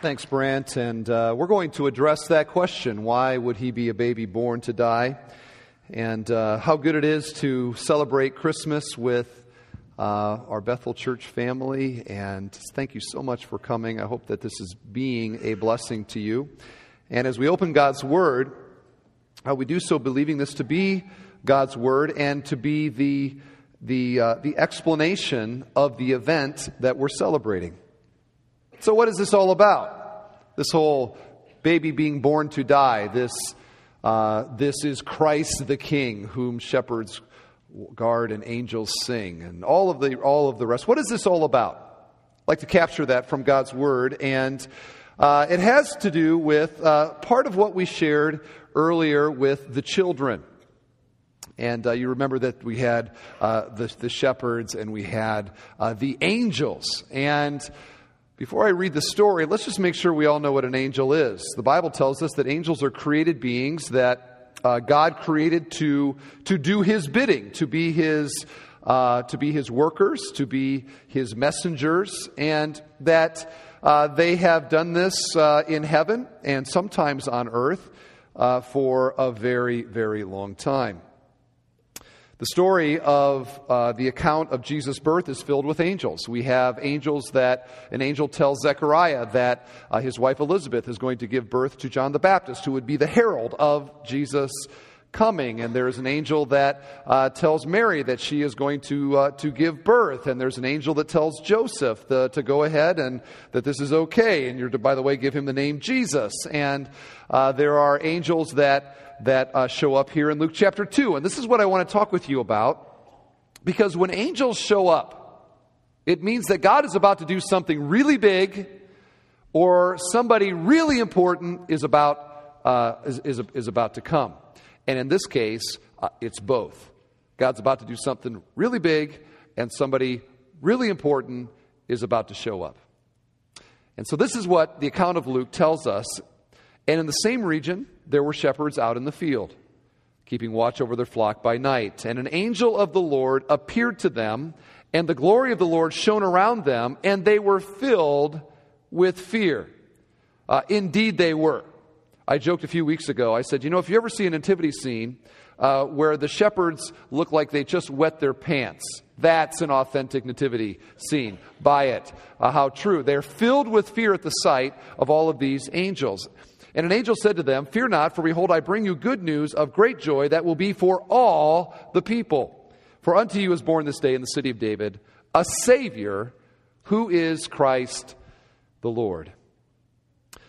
Thanks, Brant. And uh, we're going to address that question why would he be a baby born to die? And uh, how good it is to celebrate Christmas with uh, our Bethel Church family. And thank you so much for coming. I hope that this is being a blessing to you. And as we open God's Word, we do so believing this to be God's Word and to be the, the, uh, the explanation of the event that we're celebrating. So, what is this all about? This whole baby being born to die, this, uh, this is Christ the King, whom shepherds guard and angels sing, and all of, the, all of the rest. What is this all about? I'd like to capture that from God's Word, and uh, it has to do with uh, part of what we shared earlier with the children. And uh, you remember that we had uh, the, the, shepherds and we had uh, the angels. And before I read the story, let's just make sure we all know what an angel is. The Bible tells us that angels are created beings that uh, God created to, to do his bidding, to be his, uh, to be his workers, to be his messengers, and that uh, they have done this uh, in heaven and sometimes on earth uh, for a very, very long time. The story of uh, the account of Jesus' birth is filled with angels. We have angels that an angel tells Zechariah that uh, his wife Elizabeth is going to give birth to John the Baptist, who would be the herald of Jesus' coming. And there's an angel that uh, tells Mary that she is going to, uh, to give birth. And there's an angel that tells Joseph the, to go ahead and that this is okay. And you're to, by the way, give him the name Jesus. And uh, there are angels that that uh, show up here in Luke chapter 2. And this is what I want to talk with you about. Because when angels show up, it means that God is about to do something really big or somebody really important is about, uh, is, is, is, about to come. And in this case, uh, it's both. God's about to do something really big and somebody really important is about to show up. And so this is what the account of Luke tells us. And in the same region, there were shepherds out in the field, keeping watch over their flock by night. And an angel of the Lord appeared to them, and the glory of the Lord shone around them, and they were filled with fear. Uh, indeed, they were. I joked a few weeks ago. I said, you know, if you ever see a nativity scene uh, where the shepherds look like they just wet their pants, that's an authentic nativity scene. Buy it. Uh, how true. They're filled with fear at the sight of all of these angels. And an angel said to them, Fear not, for behold, I bring you good news of great joy that will be for all the people. For unto you is born this day in the city of David a Savior who is Christ the Lord.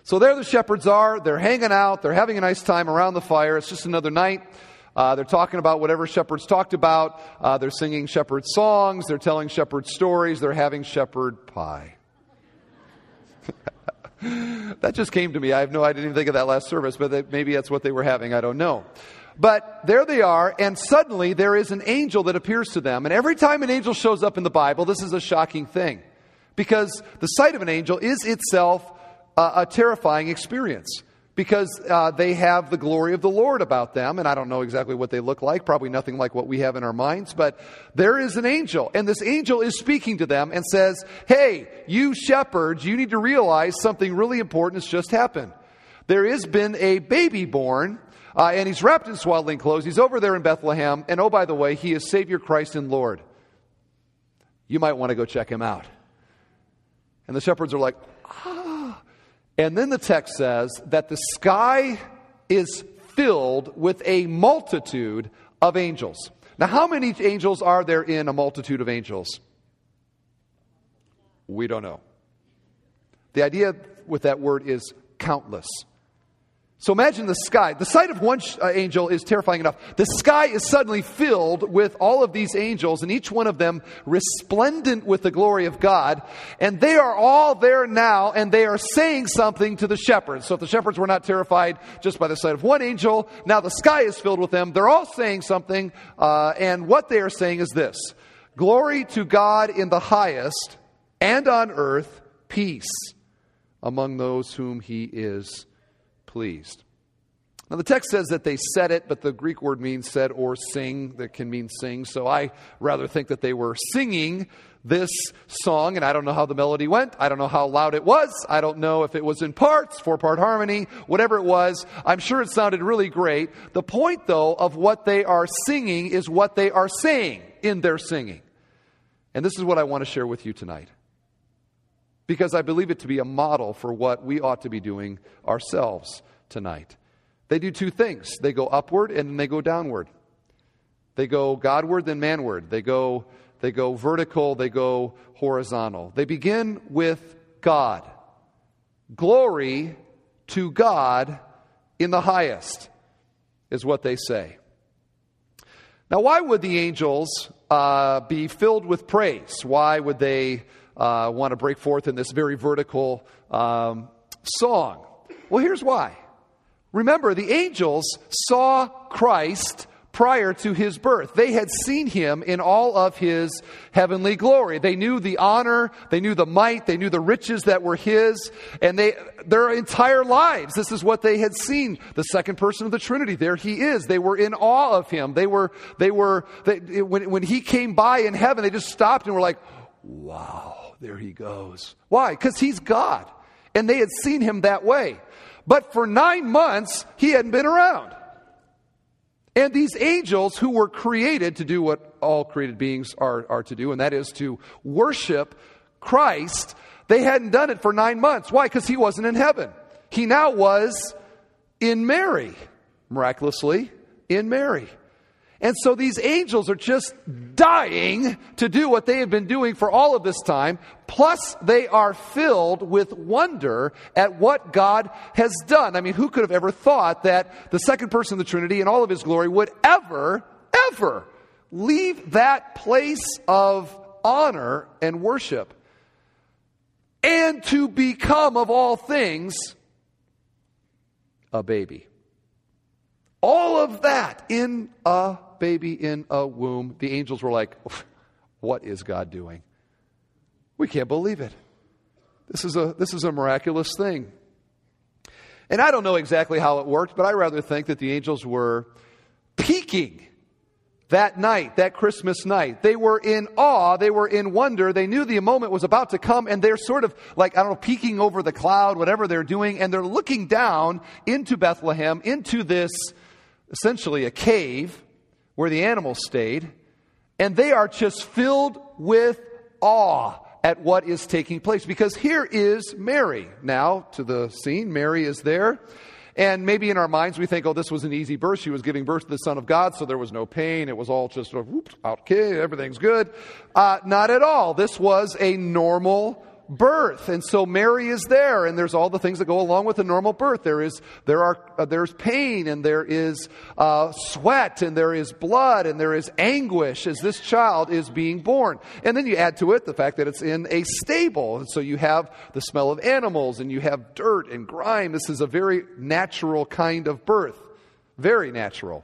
So there the shepherds are. They're hanging out. They're having a nice time around the fire. It's just another night. Uh, they're talking about whatever shepherds talked about. Uh, they're singing shepherd songs. They're telling shepherd stories. They're having shepherd pie. that just came to me. I have no, I didn't even think of that last service, but maybe that's what they were having. I don't know. But there they are, and suddenly there is an angel that appears to them. And every time an angel shows up in the Bible, this is a shocking thing. Because the sight of an angel is itself a, terrifying experience because uh, they have the glory of the Lord about them. And I don't know exactly what they look like, probably nothing like what we have in our minds, but there is an angel. And this angel is speaking to them and says, Hey, you shepherds, you need to realize something really important has just happened. There has been a baby born. Uh, and he's wrapped in swaddling clothes. He's over there in Bethlehem. And oh, by the way, he is Savior Christ and Lord. You might want to go check him out. And the shepherds are like, and then the text says that the sky is filled with a multitude of angels. Now, how many angels are there in a multitude of angels? We don't know. The idea with that word is countless. So imagine the sky. The sight of one uh, angel is terrifying enough. The sky is suddenly filled with all of these angels, and each one of them resplendent with the glory of God. And they are all there now, and they are saying something to the shepherds. So if the shepherds were not terrified just by the sight of one angel, now the sky is filled with them. They're all saying something, uh, and what they are saying is this Glory to God in the highest, and on earth, peace among those whom he is pleased. Now, the text says that they said it, but the Greek word means said or sing, that can mean sing. So I rather think that they were singing this song, and I don't know how the melody went. I don't know how loud it was. I don't know if it was in parts, four part harmony, whatever it was. I'm sure it sounded really great. The point, though, of what they are singing is what they are saying in their singing. And this is what I want to share with you tonight. Because I believe it to be a model for what we ought to be doing ourselves tonight. They do two things they go upward and then they go downward. They go Godward, then manward. They go, they go vertical, they go horizontal. They begin with God. Glory to God in the highest, is what they say. Now, why would the angels uh, be filled with praise? Why would they uh, want to break forth in this very vertical um, song? Well, here's why. Remember, the angels saw Christ prior to his birth. They had seen him in all of his heavenly glory. They knew the honor, they knew the might, they knew the riches that were his, and they their entire lives this is what they had seen. The second person of the Trinity, there he is. They were in awe of him. They were they were they, when when he came by in heaven, they just stopped and were like, "Wow, there he goes." Why? Cuz he's God. And they had seen him that way. But for nine months, he hadn't been around. And these angels who were created to do what all created beings are, are to do, and that is to worship Christ, they hadn't done it for nine months. Why? Because he wasn't in heaven. He now was in Mary, miraculously in Mary. And so these angels are just dying to do what they have been doing for all of this time. Plus, they are filled with wonder at what God has done. I mean, who could have ever thought that the second person of the Trinity in all of his glory would ever, ever leave that place of honor and worship and to become, of all things, a baby? All of that in a baby in a womb, the angels were like, What is God doing? We can't believe it. This is a, this is a miraculous thing. And I don't know exactly how it worked, but I rather think that the angels were peeking that night, that Christmas night. They were in awe, they were in wonder, they knew the moment was about to come, and they're sort of like, I don't know, peeking over the cloud, whatever they're doing, and they're looking down into Bethlehem, into this essentially a cave where the animals stayed, and they are just filled with awe at what is taking place. Because here is Mary now to the scene. Mary is there. And maybe in our minds we think, oh, this was an easy birth. She was giving birth to the Son of God, so there was no pain. It was all just, whoops, okay, everything's good. Uh, not at all. This was a normal birth. And so Mary is there, and there's all the things that go along with a normal birth. There is, there are, uh, there's pain, and there is uh, sweat, and there is blood, and there is anguish as this child is being born. And then you add to it the fact that it's in a stable. And so you have the smell of animals, and you have dirt and grime. This is a very natural kind of birth. Very natural.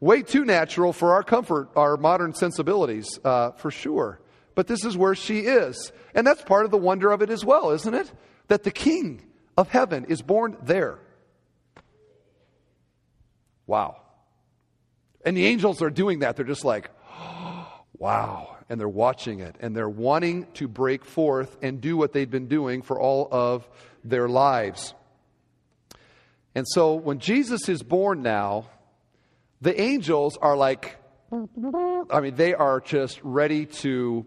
Way too natural for our comfort, our modern sensibilities, uh, for sure but this is where she is. And that's part of the wonder of it as well, isn't it? That the King of heaven is born there. Wow. And the angels are doing that. They're just like, oh, wow. And they're watching it and they're wanting to break forth and do what they've been doing for all of their lives. And so when Jesus is born now, the angels are like, I mean, they are just ready to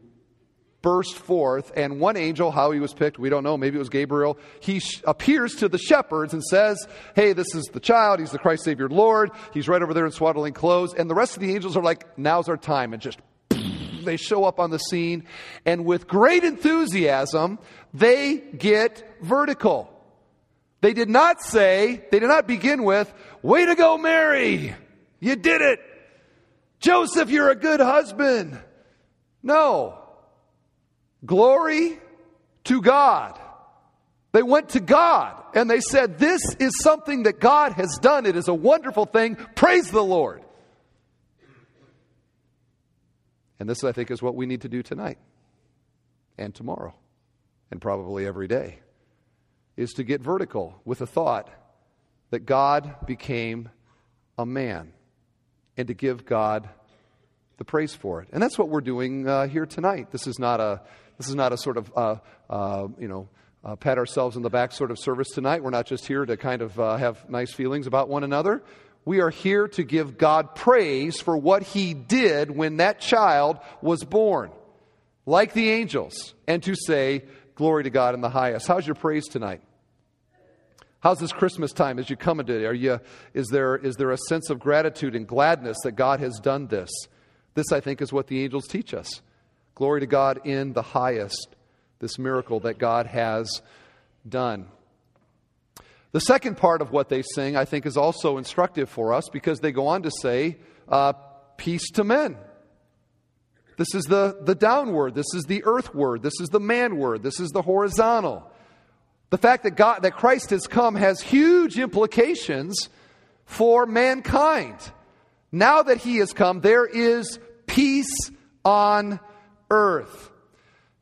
burst forth, and one angel, how he was picked, we don't know, maybe it was Gabriel, he sh- appears to the shepherds and says, Hey, this is the child, he's the Christ Savior Lord, he's right over there in swaddling clothes. And the rest of the angels are like, Now's our time, and just they show up on the scene, and with great enthusiasm, they get vertical. They did not say, they did not begin with, Way to go, Mary! You did it! Joseph, you're a good husband. No. Glory to God. They went to God and they said, This is something that God has done. It is a wonderful thing. Praise the Lord. And this, I think, is what we need to do tonight and tomorrow and probably every day is to get vertical with the thought that God became a man and to give God the praise for it. And that's what we're doing uh, here tonight. This is not a this is not a sort of uh, uh, you know uh, pat ourselves in the back sort of service tonight. We're not just here to kind of uh, have nice feelings about one another. We are here to give God praise for what He did when that child was born, like the angels, and to say, Glory to God in the highest. How's your praise tonight? How's this Christmas time as you come into it? Are you, is, there, is there a sense of gratitude and gladness that God has done this? This, I think, is what the angels teach us. Glory to God in the highest, this miracle that God has done. The second part of what they sing, I think, is also instructive for us because they go on to say, uh, Peace to men. This is the, the downward, this is the earthward, this is the manward, this is the horizontal. The fact that God that Christ has come has huge implications for mankind. Now that he has come, there is peace on earth.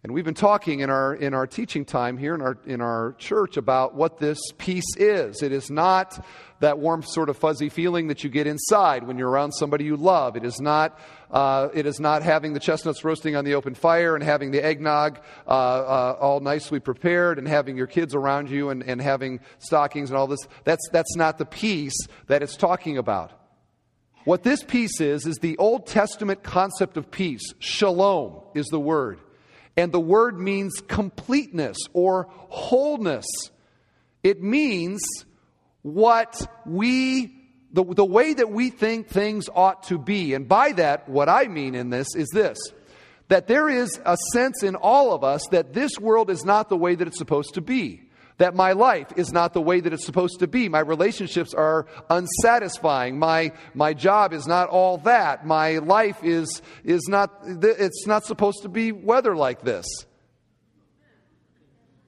And we've been talking in our, in our teaching time here in our, in our church about what this peace is. It is not that warm, sort of fuzzy feeling that you get inside when you're around somebody you love. It is not, uh, it is not having the chestnuts roasting on the open fire and having the eggnog uh, uh, all nicely prepared and having your kids around you and, and having stockings and all this. That's, that's not the peace that it's talking about. What this peace is, is the Old Testament concept of peace. Shalom is the word. And the word means completeness or wholeness. It means what we, the, the way that we think things ought to be. And by that, what I mean in this is this that there is a sense in all of us that this world is not the way that it's supposed to be that my life is not the way that it's supposed to be. My relationships are unsatisfying. My, my job is not all that. My life is, is not, it's not supposed to be weather like this.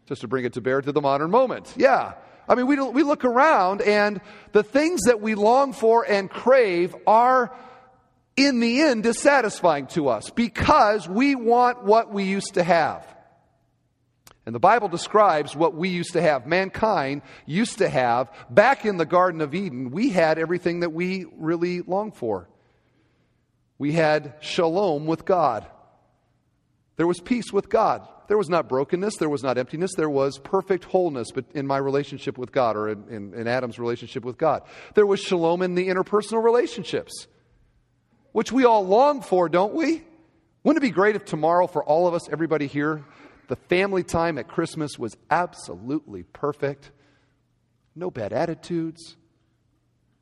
Just to bring it to bear to the modern moment. Yeah. I mean, we, we look around and the things that we long for and crave are in the end dissatisfying to us because we want what we used to have. And the Bible describes what we used to have, mankind used to have. Back in the Garden of Eden, we had everything that we really long for. We had shalom with God. There was peace with God. There was not brokenness. There was not emptiness. There was perfect wholeness but in my relationship with God or in, in, in Adam's relationship with God. There was shalom in the interpersonal relationships, which we all long for, don't we? Wouldn't it be great if tomorrow, for all of us, everybody here, the family time at Christmas was absolutely perfect. No bad attitudes,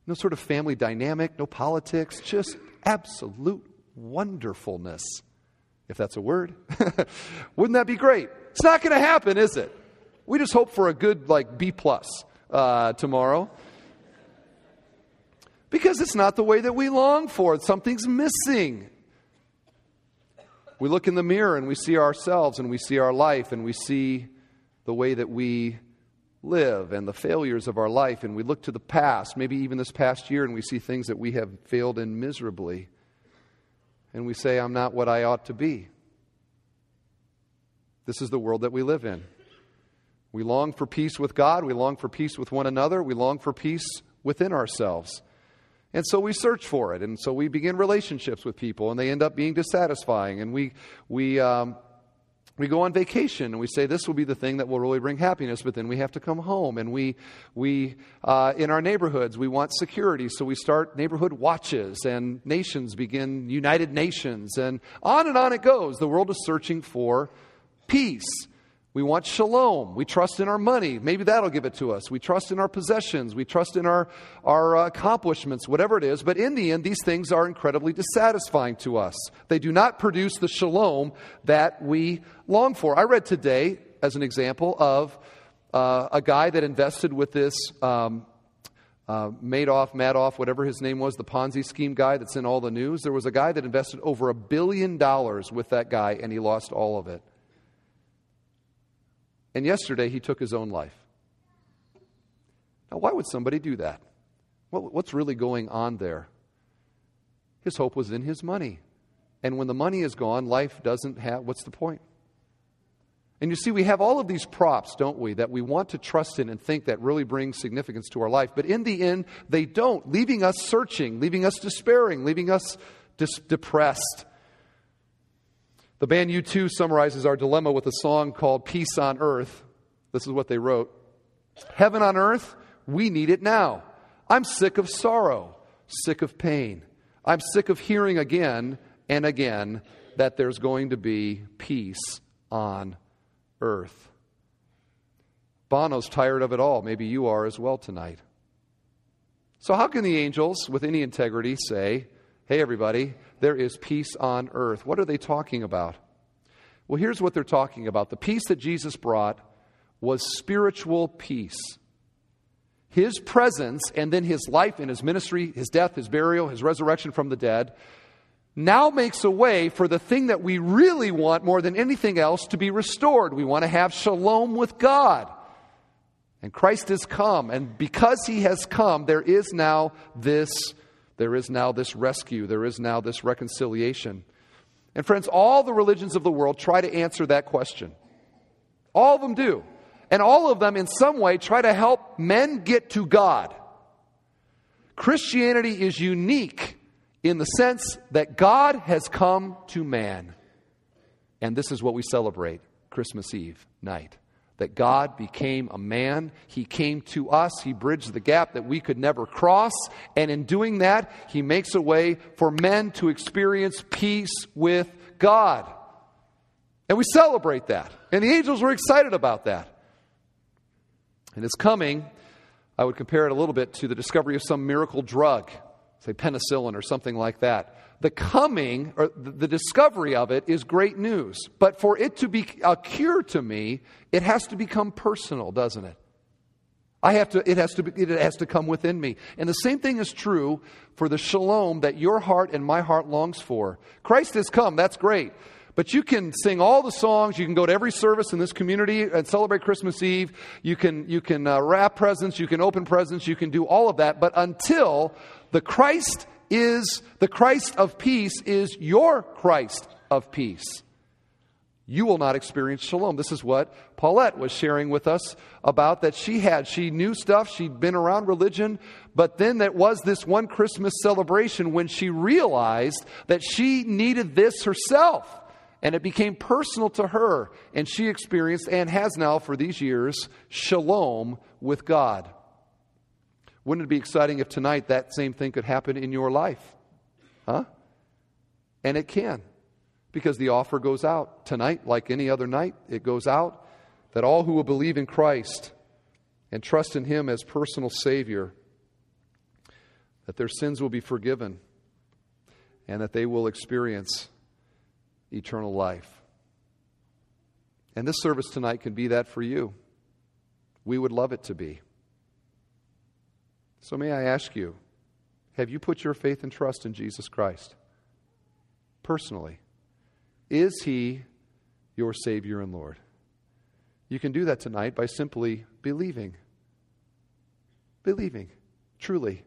no sort of family dynamic, no politics, just absolute wonderfulness, if that's a word. Wouldn't that be great? It's not going to happen, is it? We just hope for a good, like, B plus uh, tomorrow. Because it's not the way that we long for. Something's missing. We look in the mirror and we see ourselves and we see our life and we see the way that we live and the failures of our life. And we look to the past, maybe even this past year, and we see things that we have failed in miserably. And we say, I'm not what I ought to be. This is the world that we live in. We long for peace with God. We long for peace with one another. We long for peace within ourselves. And so we search for it. And so we begin relationships with people, and they end up being dissatisfying. And we, we, um, we go on vacation and we say this will be the thing that will really bring happiness, but then we have to come home. And we, we uh, in our neighborhoods, we want security, so we start neighborhood watches, and nations begin United Nations, and on and on it goes. The world is searching for peace. We want shalom. We trust in our money. Maybe that'll give it to us. We trust in our possessions. We trust in our, our uh, accomplishments, whatever it is. But in the end, these things are incredibly dissatisfying to us. They do not produce the shalom that we long for. I read today, as an example, of uh, a guy that invested with this um, uh, Madoff, Madoff, whatever his name was, the Ponzi scheme guy that's in all the news. There was a guy that invested over a billion dollars with that guy, and he lost all of it. And yesterday, he took his own life. Now, why would somebody do that? what's really going on there? His hope was in his money. And when the money is gone, life doesn't have, what's the point? And you see, we have all of these props, don't we, that we want to trust in and think that really bring significance to our life. But in the end, they don't, leaving us searching, leaving us despairing, leaving us dis- depressed. The band U2 summarizes our dilemma with a song called Peace on Earth. This is what they wrote Heaven on earth, we need it now. I'm sick of sorrow, sick of pain. I'm sick of hearing again and again that there's going to be peace on earth. Bono's tired of it all. Maybe you are as well tonight. So, how can the angels, with any integrity, say, Hey, everybody, there is peace on earth? What are they talking about? Well, here's what they're talking about the peace that Jesus brought was spiritual peace. His presence and then his life and his ministry, his death, his burial, his resurrection from the dead now makes a way for the thing that we really want more than anything else to be restored. We want to have shalom with God. And Christ has come, and because he has come, there is now this there is now this rescue, there is now this reconciliation. And friends, all the religions of the world try to answer that question. All of them do. And all of them in some way try to help men get to God. Christianity is unique in the sense that God has come to man. And this is what we celebrate Christmas Eve night. That God became a man. He came to us. He bridged the gap that we could never cross. And in doing that, He makes a way for men to experience peace with God. And we celebrate that. And the angels were excited about that. And it's coming, I would compare it a little bit to the discovery of some miracle drug say penicillin or something like that. The coming or the discovery of it is great news. But for it to be a cure to me, it has to become personal, doesn't it? I have to, it, has to be, it has to come within me. And the same thing is true for the shalom that your heart and my heart longs for. Christ has come, that's great. But you can sing all the songs. You can go to every service in this community and celebrate Christmas Eve. You can, you can uh, wrap presents. You can open presents. You can do all of that. But until the Christ is, the Christ of peace is your Christ of peace. You will not experience shalom. This is what Paulette was sharing with us about that she had. She knew stuff, she'd been around religion, but then that was this one Christmas celebration when she realized that she needed this herself. And it became personal to her, and she experienced and has now for these years shalom with God. Wouldn't it be exciting if tonight that same thing could happen in your life? Huh? And it can, because the offer goes out tonight, like any other night. It goes out that all who will believe in Christ and trust in Him as personal Savior, that their sins will be forgiven and that they will experience eternal life. And this service tonight can be that for you. We would love it to be. So, may I ask you, have you put your faith and trust in Jesus Christ? Personally. Is He your Savior and Lord? You can do that tonight by simply believing. Believing, truly.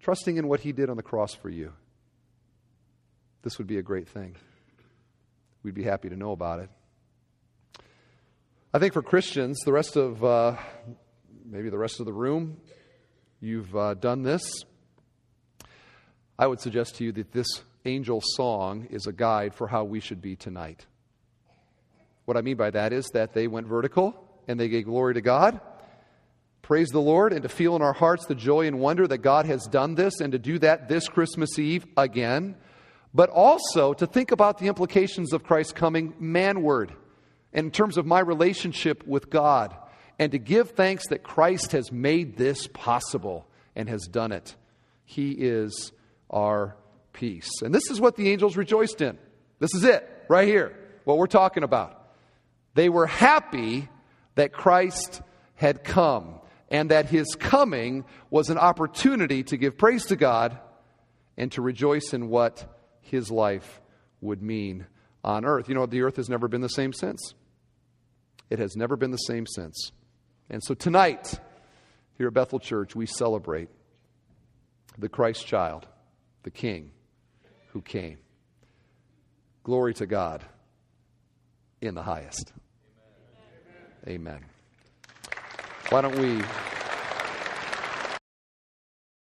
Trusting in what He did on the cross for you. This would be a great thing. We'd be happy to know about it. I think for Christians, the rest of, uh, maybe the rest of the room, you've uh, done this, I would suggest to you that this angel song is a guide for how we should be tonight. What I mean by that is that they went vertical and they gave glory to God. Praise the Lord, and to feel in our hearts the joy and wonder that God has done this, and to do that this Christmas Eve again, but also to think about the implications of Christ's coming manward in terms of my relationship with God and to give thanks that Christ has made this possible and has done it. He is our peace. And this is what the angels rejoiced in. This is it, right here, what we're talking about. They were happy that Christ had come and that his coming was an opportunity to give praise to God and to rejoice in what his life would mean on earth. You know, the earth has never been the same since. It has never been the same since. And so tonight, here at Bethel Church, we celebrate the Christ child, the King who came. Glory to God in the highest. Amen. Why don't we